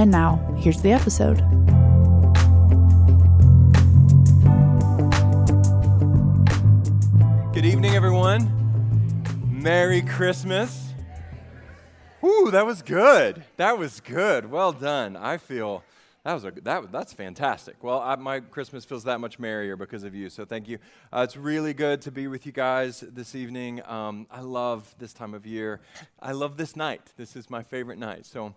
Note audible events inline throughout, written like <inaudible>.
And now, here's the episode. Good evening, everyone. Merry Christmas. Whoo, that was good. That was good. Well done. I feel that was a, that, that's fantastic. Well, I, my Christmas feels that much merrier because of you. So thank you. Uh, it's really good to be with you guys this evening. Um, I love this time of year. I love this night. This is my favorite night. So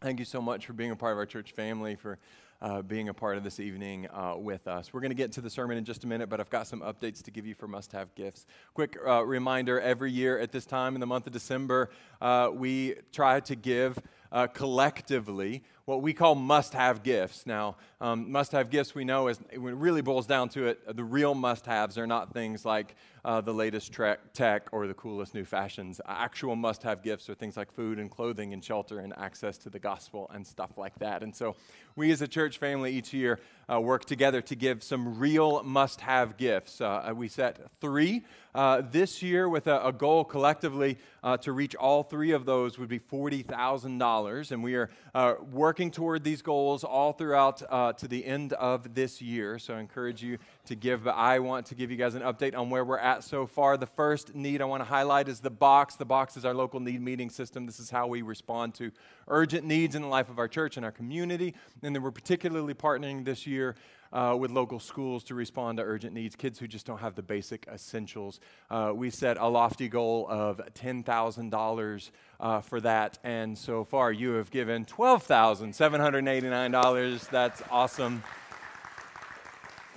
Thank you so much for being a part of our church family, for uh, being a part of this evening uh, with us. We're going to get to the sermon in just a minute, but I've got some updates to give you for must have gifts. Quick uh, reminder every year at this time in the month of December, uh, we try to give uh, collectively what we call must have gifts. Now, um, must have gifts we know is, when it really boils down to it, the real must haves are not things like uh, the latest tre- tech or the coolest new fashions. Actual must have gifts are things like food and clothing and shelter and access to the gospel and stuff like that. And so we as a church family each year uh, work together to give some real must have gifts. Uh, we set three uh, this year with a, a goal collectively uh, to reach all three of those would be $40,000. And we are uh, working toward these goals all throughout uh, to the end of this year. So I encourage you to give, but I want to give you guys an update on where we're at so far. The first need I want to highlight is the box. The box is our local need meeting system. This is how we respond to urgent needs in the life of our church and our community. And then we're particularly partnering this year uh, with local schools to respond to urgent needs, kids who just don't have the basic essentials. Uh, we set a lofty goal of $10,000 uh, for that, and so far you have given $12,789. That's awesome.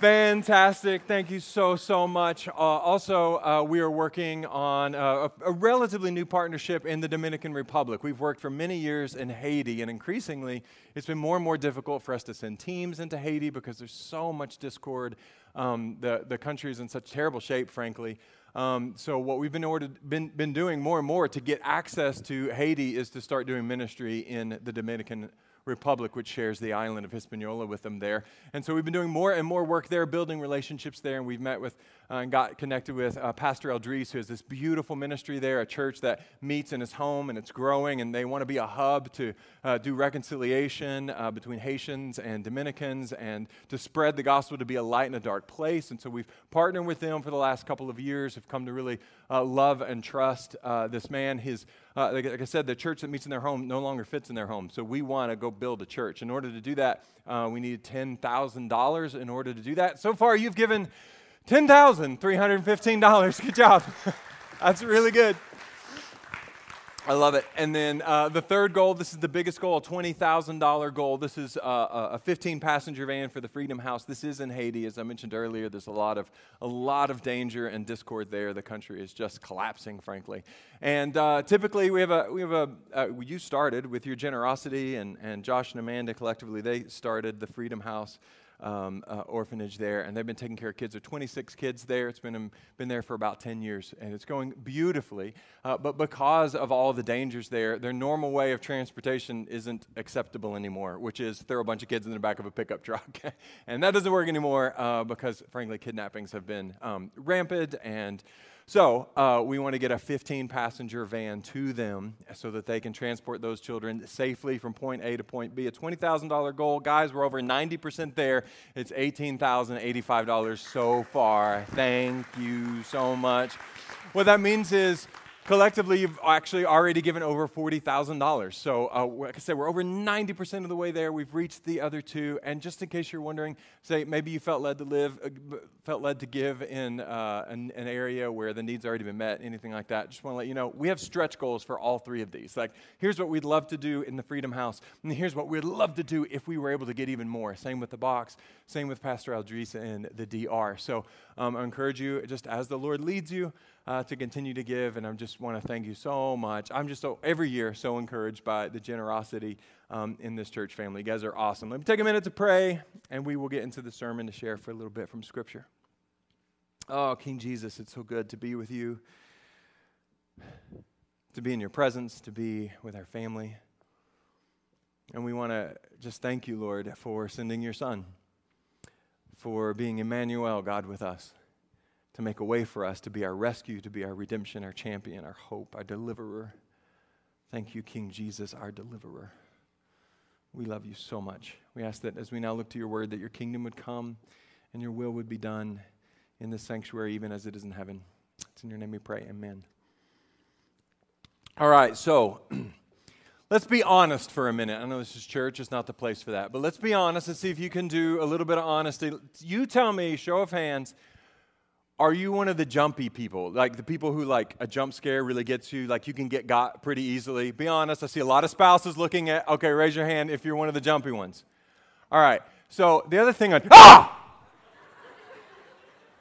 Fantastic. Thank you so, so much. Uh, also, uh, we are working on uh, a, a, relatively new partnership in the Dominican Republic. We've worked for many years in Haiti, and increasingly, it's been more and more difficult for us to send teams into Haiti because there's so much discord. Um, the, the country is in such terrible shape, frankly. Um, so, what we've been, ordered, been, been doing more and more to get access to Haiti is to start doing ministry in the Dominican Republic which shares the island of Hispaniola with them there. And so we've been doing more and more work there, building relationships there, and we've met with uh, and got connected with uh, Pastor Eldris, who has this beautiful ministry there, a church that meets in his home and it's growing, and they want to be a hub to uh, do reconciliation uh, between Haitians and Dominicans and to spread the gospel to be a light in a dark place. And so we've partnered with them for the last couple of years, have come to really uh, love and trust uh, this man. His uh, like, like, I said, the church that meets in their home no longer fits in their home. So we want to go build a church. In order to do that, uh, we need $10,000 in order to do that. So far, you've given $10,315. Good job. <laughs> That's really good. I love it. And then uh, the third goal this is the biggest goal, a $20,000 goal. This is uh, a 15 passenger van for the Freedom House. This is in Haiti. As I mentioned earlier, there's a lot of, a lot of danger and discord there. The country is just collapsing, frankly. And uh, typically, we have a, we have a uh, you started with your generosity, and, and Josh and Amanda collectively, they started the Freedom House um, uh, orphanage there, and they've been taking care of kids. There are 26 kids there. It's been, um, been there for about 10 years, and it's going beautifully. Uh, but because of all the dangers there, their normal way of transportation isn't acceptable anymore, which is throw a bunch of kids in the back of a pickup <laughs> truck. and that doesn't work anymore uh, because, frankly, kidnappings have been um, rampant and so uh, we want to get a 15 passenger van to them so that they can transport those children safely from point A to point B. A $20,000 goal. Guys, we're over 90% there. It's $18,085 so far. Thank you so much. What that means is collectively, you've actually already given over $40,000. So, uh, like I said, we're over 90% of the way there. We've reached the other two. And just in case you're wondering, say maybe you felt led to live, uh, felt led to give in uh, an, an, area where the needs already been met, anything like that. Just want to let you know, we have stretch goals for all three of these. Like, here's what we'd love to do in the Freedom House, and here's what we'd love to do if we were able to get even more. Same with the box, same with Pastor Aldrisa and the DR. So, um, I encourage you, just as the Lord leads you, uh, to continue to give. And I just want to thank you so much. I'm just so, every year so encouraged by the generosity um, in this church family. You guys are awesome. Let me take a minute to pray, and we will get into the sermon to share for a little bit from Scripture. Oh, King Jesus, it's so good to be with you, to be in your presence, to be with our family. And we want to just thank you, Lord, for sending your Son, for being Emmanuel, God with us, to make a way for us, to be our rescue, to be our redemption, our champion, our hope, our deliverer. Thank you, King Jesus, our deliverer. We love you so much. We ask that as we now look to your word, that your kingdom would come and your will would be done in this sanctuary, even as it is in heaven. It's in your name we pray. Amen. All right, so <clears throat> let's be honest for a minute. I know this is church, it's not the place for that, but let's be honest and see if you can do a little bit of honesty. You tell me, show of hands, are you one of the jumpy people? Like the people who like a jump scare really gets you, like you can get got pretty easily? Be honest, I see a lot of spouses looking at, okay, raise your hand if you're one of the jumpy ones. All right, so the other thing, I, ah!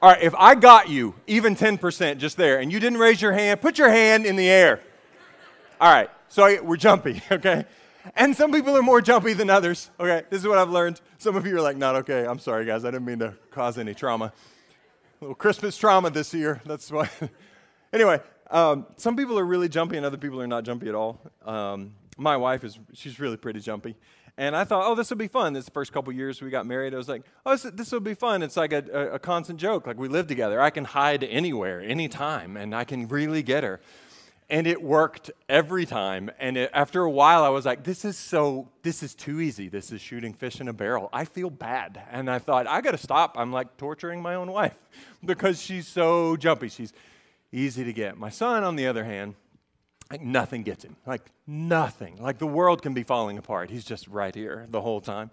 All right, if I got you, even 10% just there, and you didn't raise your hand, put your hand in the air. All right, so we're jumpy, <laughs> okay? And some people are more jumpy than others, okay? This is what I've learned. Some of you are like, not okay. I'm sorry, guys. I didn't mean to cause any trauma little Christmas trauma this year. That's why. <laughs> anyway, um, some people are really jumpy and other people are not jumpy at all. Um, my wife is, she's really pretty jumpy. And I thought, oh, this will be fun. This first couple years we got married, I was like, oh, this, will be fun. It's like a, a, a constant joke. Like we live together. I can hide anywhere, anytime, and I can really get her. And it worked every time. And it, after a while, I was like, this is so, this is too easy. This is shooting fish in a barrel. I feel bad. And I thought, I got to stop. I'm like torturing my own wife <laughs> because she's so jumpy. She's easy to get. My son, on the other hand, like nothing gets him. Like nothing. Like the world can be falling apart. He's just right here the whole time.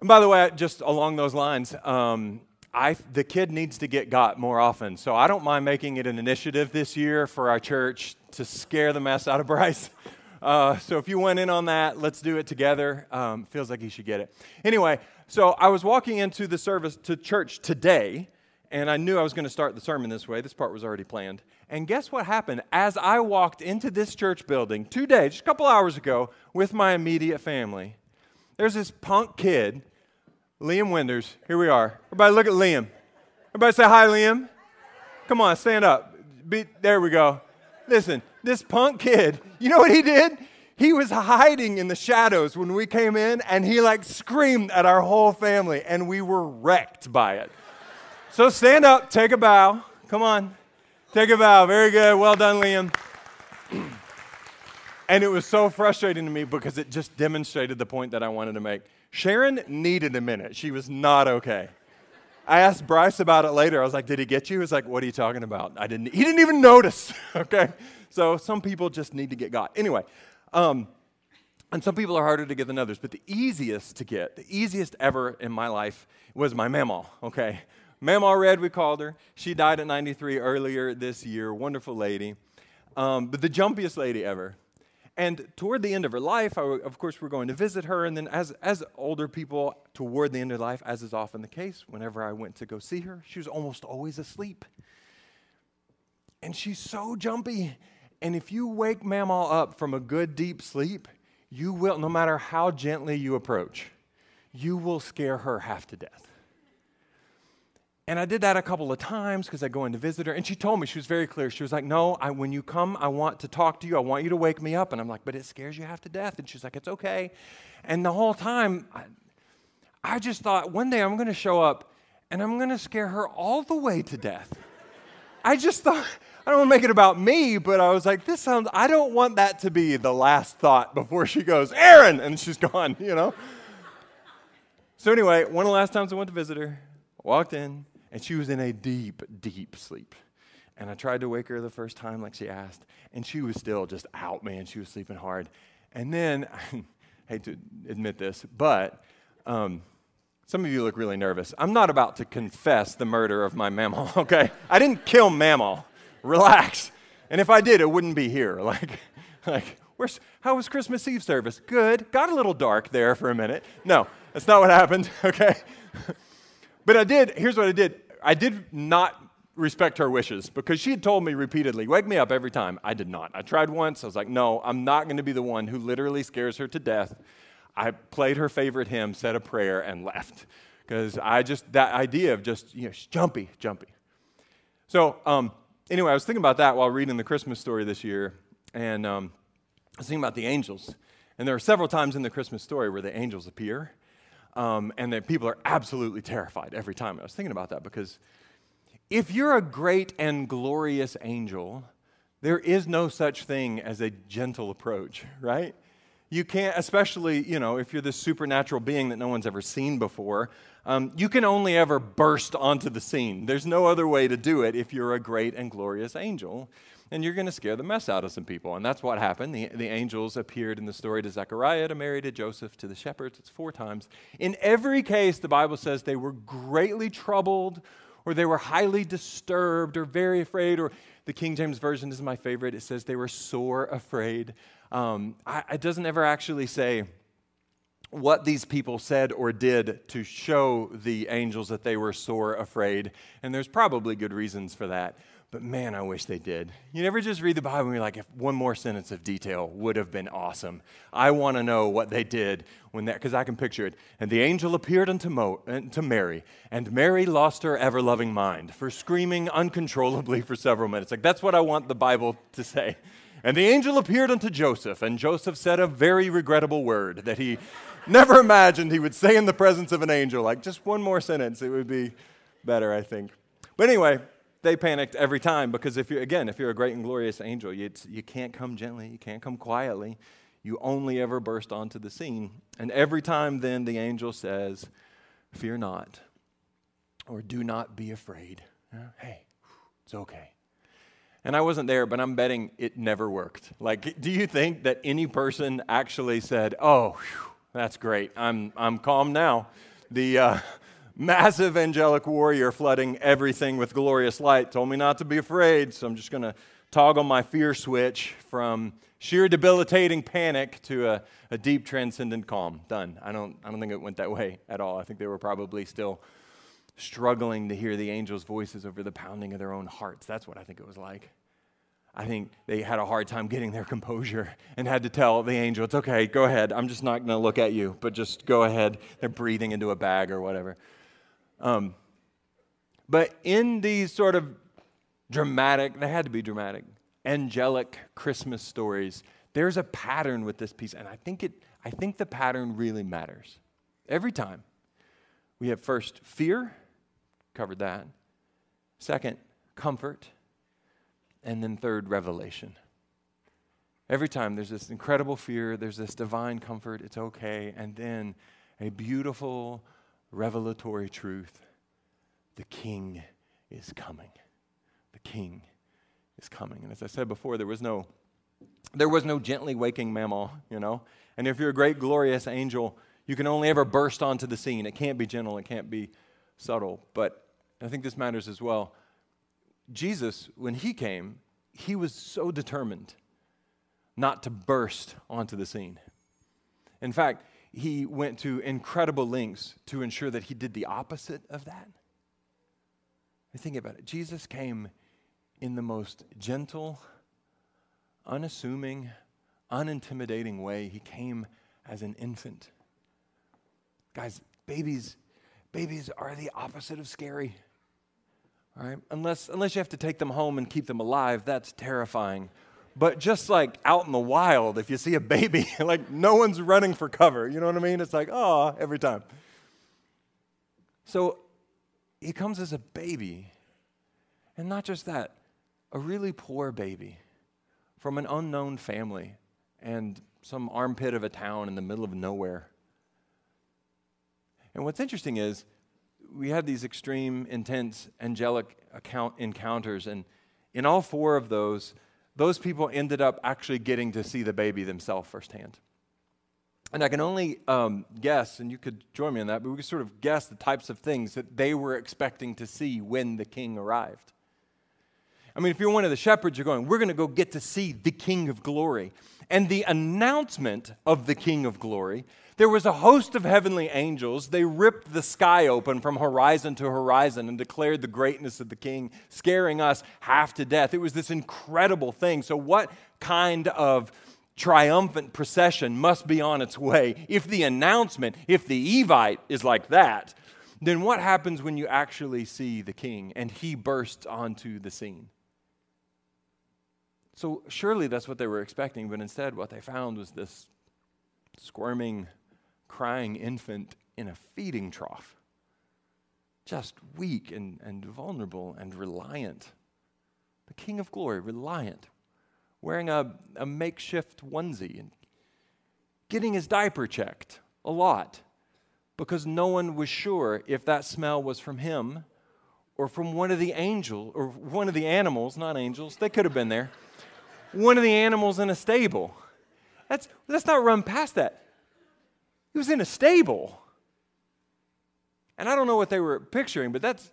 And by the way, just along those lines, um, I, the kid needs to get got more often. So I don't mind making it an initiative this year for our church to scare the mess out of Bryce. <laughs> Uh, so if you went in on that, let's do it together. Um, feels like he should get it. Anyway, so I was walking into the service to church today, and I knew I was going to start the sermon this way. This part was already planned. And guess what happened? As I walked into this church building today, just a couple hours ago, with my immediate family, there's this punk kid Liam Winders. Here we are. Everybody look at Liam. Everybody say hi, Liam. Come on, stand up. Be, there we go. Listen, this punk kid, you know what he did? He was hiding in the shadows when we came in and he like screamed at our whole family and we were wrecked by it. So stand up, take a bow. Come on. Take a bow. Very good. Well done, Liam. <clears throat> and it was so frustrating to me because it just demonstrated the point that I wanted to make. Sharon needed a minute. She was not okay. I asked Bryce about it later. I was like, "Did he get you?" He was like, "What are you talking about?" I didn't. He didn't even notice. <laughs> okay, so some people just need to get got. Anyway, um, and some people are harder to get than others. But the easiest to get, the easiest ever in my life, was my mamaw. Okay, Mamaw Red, we called her. She died at 93 earlier this year. Wonderful lady, um, but the jumpiest lady ever. And toward the end of her life, I, of course, we're going to visit her. And then, as, as older people, toward the end of life, as is often the case, whenever I went to go see her, she was almost always asleep. And she's so jumpy. And if you wake Mamaw up from a good deep sleep, you will, no matter how gently you approach, you will scare her half to death. And I did that a couple of times because I go in to visit her. And she told me, she was very clear. She was like, No, I, when you come, I want to talk to you. I want you to wake me up. And I'm like, But it scares you half to death. And she's like, It's okay. And the whole time, I, I just thought, one day I'm going to show up and I'm going to scare her all the way to death. I just thought, I don't want to make it about me, but I was like, This sounds, I don't want that to be the last thought before she goes, Aaron! And she's gone, you know? So, anyway, one of the last times I went to visit her, walked in, and she was in a deep, deep sleep. And I tried to wake her the first time, like she asked, and she was still just out, man. She was sleeping hard. And then, I <laughs> hate to admit this, but um, some of you look really nervous. I'm not about to confess the murder of my mamaw, <laughs> okay? I didn't kill Mamaw. Relax. And if I did, it wouldn't be here. <laughs> Like, like where's, how was Christmas Eve service? Good. Got a little dark there for a minute. No, that's not what happened, okay? But I did, here's what I did. I did not respect her wishes because she had told me repeatedly, wake me up every time. I did not. I tried once. I was like, no, I'm not going to be the one who literally scares her to death. I played her favorite hymn, said a prayer, and <laughs> left because I just, that idea of just, you know, jumpy, jumpy. So, um, anyway, I was thinking about that while reading the Christmas story this year, and um, I was thinking about the angels. And there are several times in the Christmas story where the angels appear, um, and that people are absolutely terrified every time. I was thinking about that because if you're a great and glorious angel, there is no such thing as a gentle approach, right? You can't, especially, you know, if you're this supernatural being that no one's ever seen before, um, you can only ever burst onto the scene. There's no other way to do it if you're a great and glorious angel. And you're going to scare the mess out of some people. And that's what happened. The, the angels appeared in the story to Zechariah, to Mary, to Joseph, to the shepherds. It's four times. In every case, the Bible says they were greatly troubled or they were highly disturbed or very afraid, or the King James Version is my favorite. It says they were sore afraid. Um, I, it doesn't ever actually say what these people said or did to show the angels that they were sore afraid, and there's probably good reasons for that. But man, I wish they did. You never just read the Bible and you're like, if one more sentence of detail would have been awesome. I want to know what they did when that, because I can picture it. And the angel appeared unto, Mo, unto Mary, and Mary lost her ever loving mind for screaming uncontrollably for several minutes. Like, that's what I want the Bible to say. And the angel appeared unto Joseph, and Joseph said a very regrettable word that he never imagined he would say in the presence of an angel. Like, just one more sentence, it would be better, I think. But anyway, they panicked every time because if you again, if you're a great and glorious angel, you, you can't come gently, you can't come quietly. You only ever burst onto the scene. And every time then the angel says, Fear not, or do not be afraid. Hey, it's okay. And I wasn't there, but I'm betting it never worked. Like, do you think that any person actually said, Oh, whew, that's great, I'm, I'm calm now? The, uh, massive angelic warrior flooding everything with glorious light told me not to be afraid, so I'm just going to toggle my fear switch from sheer debilitating panic to a, a, deep transcendent calm. Done. I don't, I don't think it went that way at all. I think they were probably still struggling to hear the angels' voices over the pounding of their own hearts. That's what I think it was like. I think they had a hard time getting their composure and had to tell the angel, it's okay, go ahead. I'm just not going to look at you, but just go ahead. They're breathing into a bag or whatever. Um, but in these sort of dramatic, they had to be dramatic, angelic Christmas stories, there's a pattern with this piece, and I think it I think the pattern really matters. Every time. We have first fear, covered that. Second, comfort. And then third, revelation. Every time there's this incredible fear, there's this divine comfort, it's okay, and then a beautiful revelatory truth the king is coming. The king is coming. And as I said before, there was no there was no gently waking Mamaw, you know. And if you're a great glorious angel, you can only ever burst onto the scene. It can't be gentle, it can't be subtle. But I think this matters as well. Jesus, when he came, he was so determined not to burst onto the scene. In fact, he went to incredible lengths to ensure that he did the opposite of that. Think about it. Jesus came in the most gentle, unassuming, unintimidating way. He came as an infant. Guys, babies, babies are the opposite of scary. All right? Unless, unless you have to take them home and keep them alive, that's terrifying. But just like out in the wild, if you see a baby, <laughs> like no one's running for cover. You know what I mean? It's like, oh, every time. So he comes as a baby. And not just that, a really poor baby from an unknown family and some armpit of a town in the middle of nowhere. And what's interesting is we had these extreme, intense, angelic account encounters, and in all four of those, those people ended up actually getting to see the baby themselves firsthand. And I can only um, guess, and you could join me in that, but we could sort of guess the types of things that they were expecting to see when the king arrived. I mean, if you're one of the shepherds, you're going, we're going to go get to see the King of glory. And the announcement of the King of glory, there was a host of heavenly angels. They ripped the sky open from horizon to horizon and declared the greatness of the King, scaring us half to death. It was this incredible thing. So, what kind of triumphant procession must be on its way? If the announcement, if the Evite is like that, then what happens when you actually see the King and he bursts onto the scene? So surely that's what they were expecting, but instead, what they found was this squirming, crying infant in a feeding trough, just weak and, and vulnerable and reliant. The King of Glory, reliant, wearing a, a makeshift onesie and getting his diaper checked a lot because no one was sure if that smell was from him or from one of the angels or one of the animals, not angels, they could have been there one of the animals in a stable. That's, let's not run past that. He was in a stable. And I don't know what they were picturing, but that's,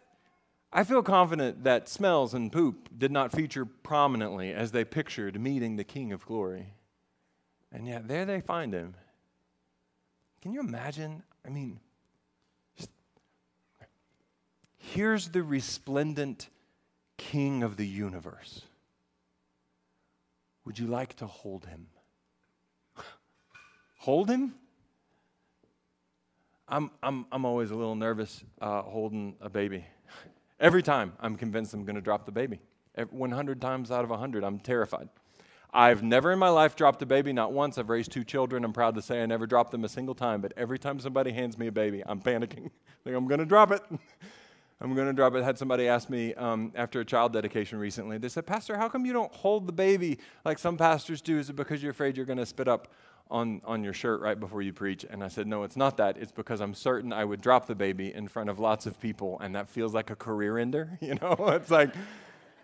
I feel confident that smells and poop did not feature prominently as they pictured meeting the King of Glory. And yet, there they find him. Can you imagine? I mean, here's the resplendent King of the universe. Would you like to hold him? hold him? I'm, I'm, I'm always a little nervous uh, holding a baby. <laughs> Every time I'm convinced I'm going to drop the baby. 100 times out of 100, I'm terrified. I've never in my life dropped a baby, not once. I've raised two children. I'm proud to say I never dropped them a single time, but every time somebody hands me a baby, I'm panicking. <laughs> think I'm going to drop it. <laughs> I'm going to drop it. I had somebody ask me um, after a child dedication recently. They said, Pastor, how come you don't hold the baby like some pastors do? Is it because you're afraid you're going to spit up on, on your shirt right before you preach? And I said, No, it's not that. It's because I'm certain I would drop the baby in front of lots of people, and that feels like a career ender. <laughs> You know, <laughs> it's like,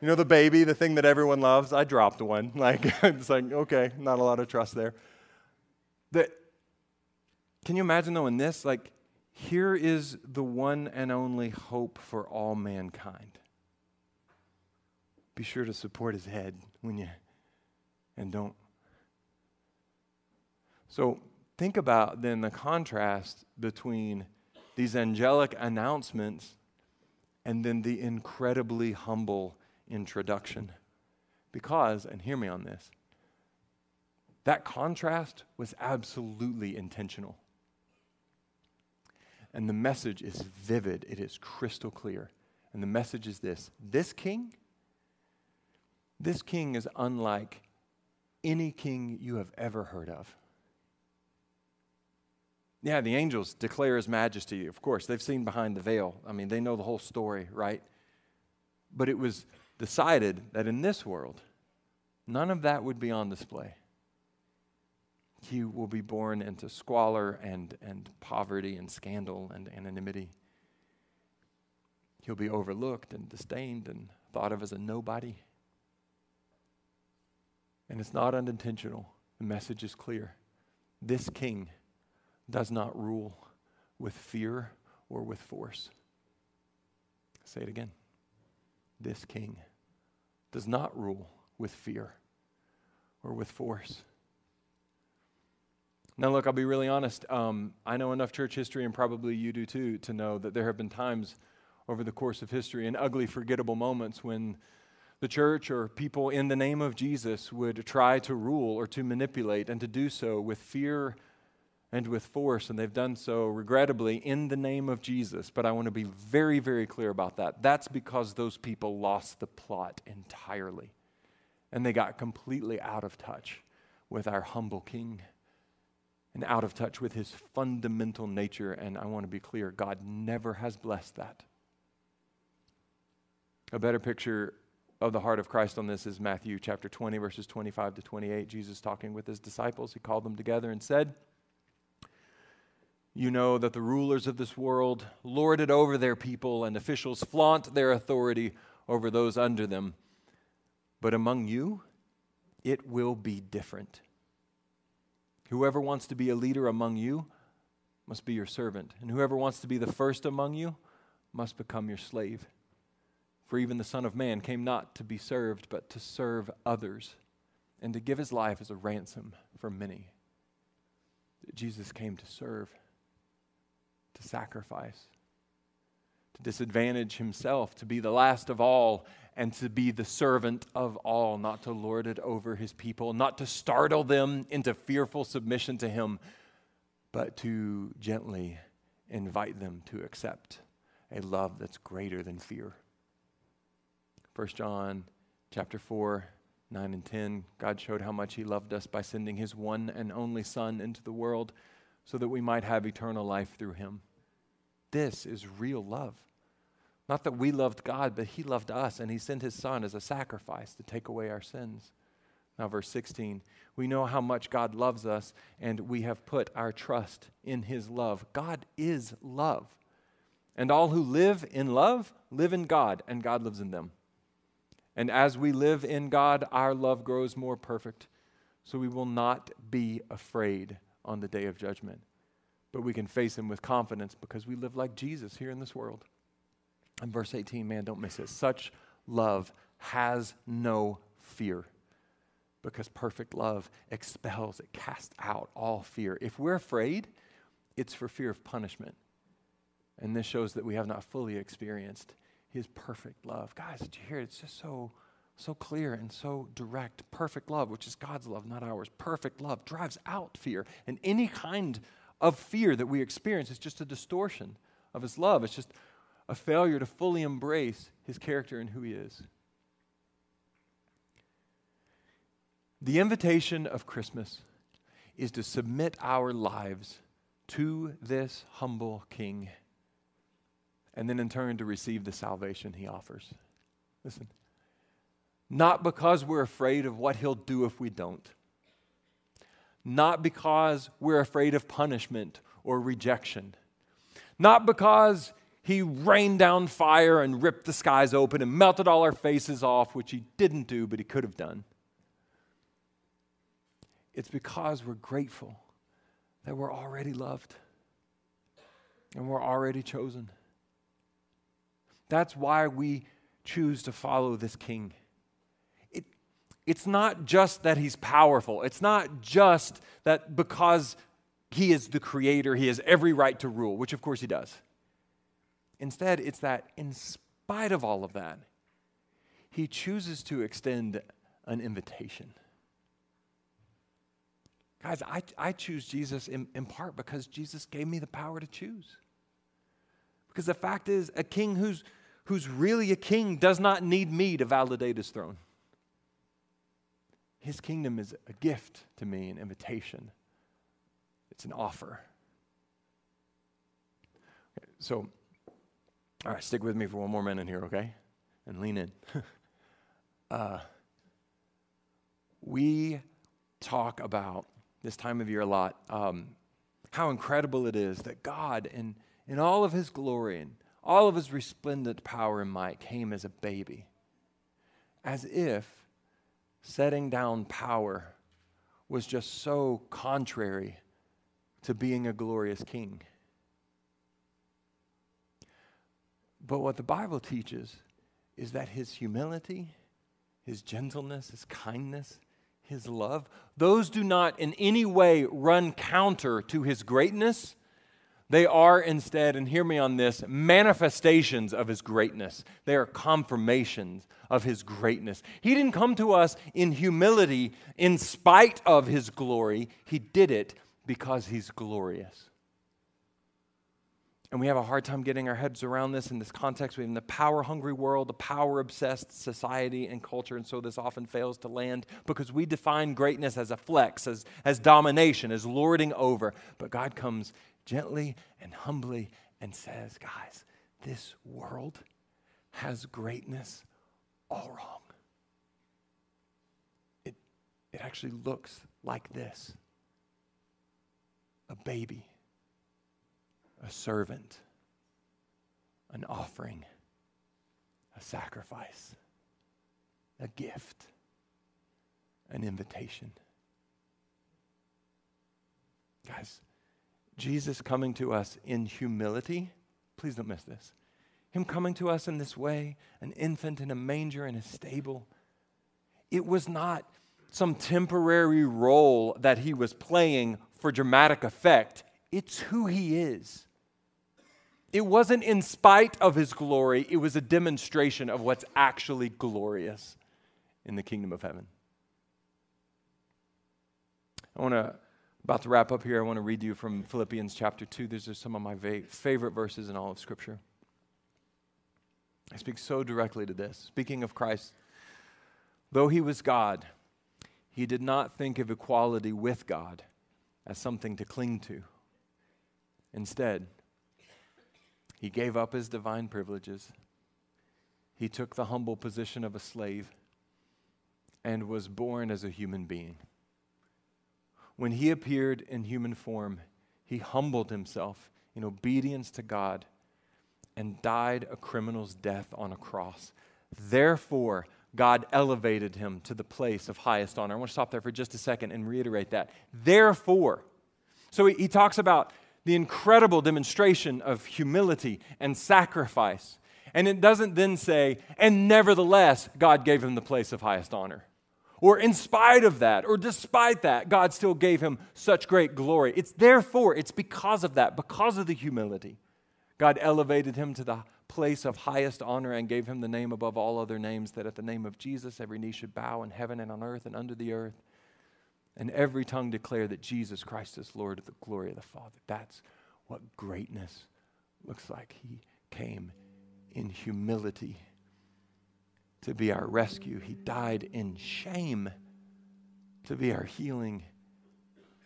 you know, the baby, the thing that everyone loves. I dropped one. <laughs> Like, it's like, okay, not a lot of trust there. That, can you imagine though in this, like, here is the one and only hope for all mankind. Be sure to support his head when you, and don't. So think about then the contrast between these angelic announcements and then the incredibly humble introduction. Because, and hear me on this, that contrast was absolutely intentional. And the message is vivid, it is crystal clear. And the message is this this king, this king is unlike any king you have ever heard of. Yeah, the angels declare his majesty. Of course, they've seen behind the veil. I mean, they know the whole story, right? But it was decided that in this world, none of that would be on display he will be born into squalor and, and poverty and scandal and anonymity. He'll be overlooked and disdained and thought of as a nobody. And it's not unintentional. The message is clear. This king does not rule with fear or with force. say it again. This king does not rule with fear or with force. Now, look, I'll be really honest. Um, I know enough church history, and probably you do too, to know that there have been times over the course of history and ugly, forgettable moments when the church or people in the name of Jesus would try to rule or to manipulate and to do so with fear and with force, and they've done so regrettably in the name of Jesus. But I want to be very, very clear about that. That's because those people lost the plot entirely, and they got completely out of touch with our humble King and out of touch with his fundamental nature. And I want to be clear God never has blessed that. A better picture of the heart of Christ on this is Matthew chapter 20, verses 25 to 28. Jesus talking with his disciples, he called them together and said, You know that the rulers of this world lord it over their people, and officials flaunt their authority over those under them. But among you, it will be different. Whoever wants to be a leader among you must be your servant, and whoever wants to be the first among you must become your slave. For even the Son of Man came not to be served, but to serve others, and to give his life as a ransom for many. Jesus came to serve, to sacrifice, to disadvantage himself, to be the last of all, and to be the servant of all, not to lord it over his people, not to startle them into fearful submission to him, but to gently invite them to accept a love that's greater than fear. 1 John chapter 4, 9 and 10, God showed how much he loved us by sending his one and only Son into the world so that we might have eternal life through him. This is real love. Not that we loved God, but he loved us, and he sent his Son as a sacrifice to take away our sins. Now, verse 16, we know how much God loves us, and we have put our trust in his love. God is love. And all who live in love live in God, and God lives in them. And as we live in God, our love grows more perfect. So we will not be afraid on the day of judgment. But we can face Him with confidence because we live like Jesus here in this world. And verse 18, man, don't miss it. Such love has no fear because perfect love expels, it casts out all fear. If we're afraid, it's for fear of punishment. And this shows that we have not fully experienced his perfect love. Guys, did you hear it? It's just so so clear and so direct. Perfect love, which is God's love, not ours. Perfect love drives out fear. And any kind of fear that we experience is just a distortion of his love. It's just a failure to fully embrace his character and who he is. The invitation of Christmas is to submit our lives to this humble king and then in turn to receive the salvation he offers. Listen, not because we're afraid of what he'll do if we don't, not because we're afraid of punishment or rejection, not because he rained down fire and ripped the skies open and melted all our faces off, which he didn't do, but he could have done. It's because we're grateful that we're already loved and we're already chosen. That's why we choose to follow this king. It, it's not just that he's powerful, it's not just that because he is the creator, he has every right to rule, which of course he does. Instead, it's that in spite of all of that, he chooses to extend an invitation. Guys, I, I choose Jesus in, in part because Jesus gave me the power to choose. Because the fact is, a king who's, who's really a king does not need me to validate his throne. His kingdom is a gift to me, an invitation, it's an offer. Okay, so, all right, stick with me for one more minute here, okay? And lean in. <laughs> uh, we talk about this time of year a lot um, how incredible it is that God, in in all of his glory and all of his resplendent power and might, came as a baby, as if setting down power was just so contrary to being a glorious king. But what the Bible teaches is that his humility, his gentleness, his kindness, his love, those do not in any way run counter to his greatness they are instead, and hear me on this, manifestations of his greatness. They are confirmations of his greatness. He didn't come to us in humility in spite of his glory, he did it because he's glorious. And we have a hard time getting our heads around this in this context. We have in the power hungry world, the power obsessed society and culture, and so this often fails to land because we define greatness as a flex, as, as domination, as lording over. But God comes gently and humbly and says, Guys, this world has greatness all wrong. It, it actually looks like this a baby, a servant, an offering, a sacrifice, a gift, an invitation. Guys, Jesus coming to us in humility, please don't miss this. Him coming to us in this way, an infant in a manger in a stable, it was not some temporary role that he was playing for dramatic effect. It's who he is. It wasn't in spite of his glory, it was a demonstration of what's actually glorious in the kingdom of heaven. I want to, about to wrap up here, I want to read you from Philippians chapter 2. These are some of my va- favorite verses in all of Scripture. I speak so directly to this. Speaking of Christ, though he was God, he did not think of equality with God as something to cling to. Instead, he gave up his divine privileges. He took the humble position of a slave and was born as a human being. When he appeared in human form, he humbled himself in obedience to God and died a criminal's death on a cross. Therefore, God elevated him to the place of highest honor. I want to stop there for just a second and reiterate that. Therefore, so he, he talks about the incredible demonstration of humility and sacrifice. And it doesn't then say, and nevertheless, God gave him the place of highest honor. Or in spite of that, or despite that, God still gave him such great glory. It's therefore, it's because of that, because of the humility. God elevated him to the place of highest honor and gave him the name above all other names, that at the name of Jesus every knee should bow in heaven and on earth and under the earth, and every tongue declare that Jesus Christ is Lord of the glory of the Father. That's what greatness looks like. He came in humility to be our rescue, He died in shame to be our healing,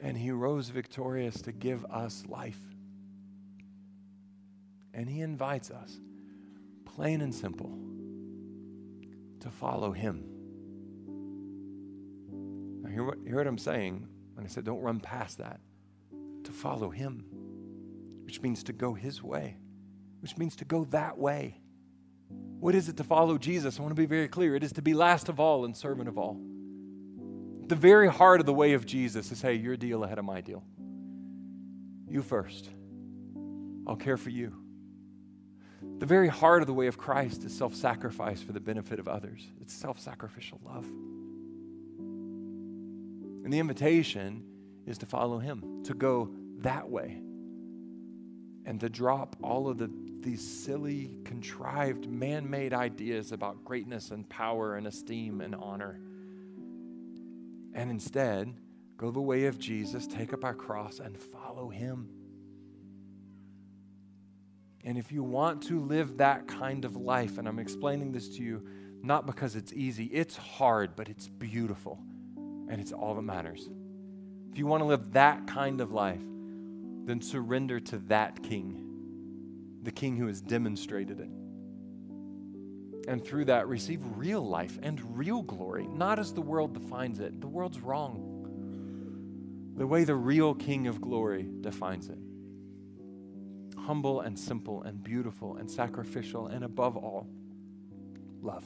and He rose victorious to give us life. And He invites us, plain and simple, to follow Him. Now, hear what, hear what I'm saying when I said don't run past that. To follow Him, which means to go His way, which means to go that way. What is it to follow Jesus? I want to be very clear. It is to be last of all and servant of all. The very heart of the way of Jesus is hey, your deal ahead of my deal. You first. I'll care for you. The very heart of the way of Christ is self sacrifice for the benefit of others, it's self sacrificial love. And the invitation is to follow Him, to go that way, and to drop all of the, these silly, contrived, man made ideas about greatness and power and esteem and honor. And instead, go the way of Jesus, take up our cross, and follow Him. And if you want to live that kind of life, and I'm explaining this to you not because it's easy, it's hard, but it's beautiful, and it's all that matters. If you want to live that kind of life, then surrender to that king, the king who has demonstrated it. And through that, receive real life and real glory, not as the world defines it. The world's wrong. The way the real king of glory defines it humble and simple and beautiful and sacrificial, and above all, love.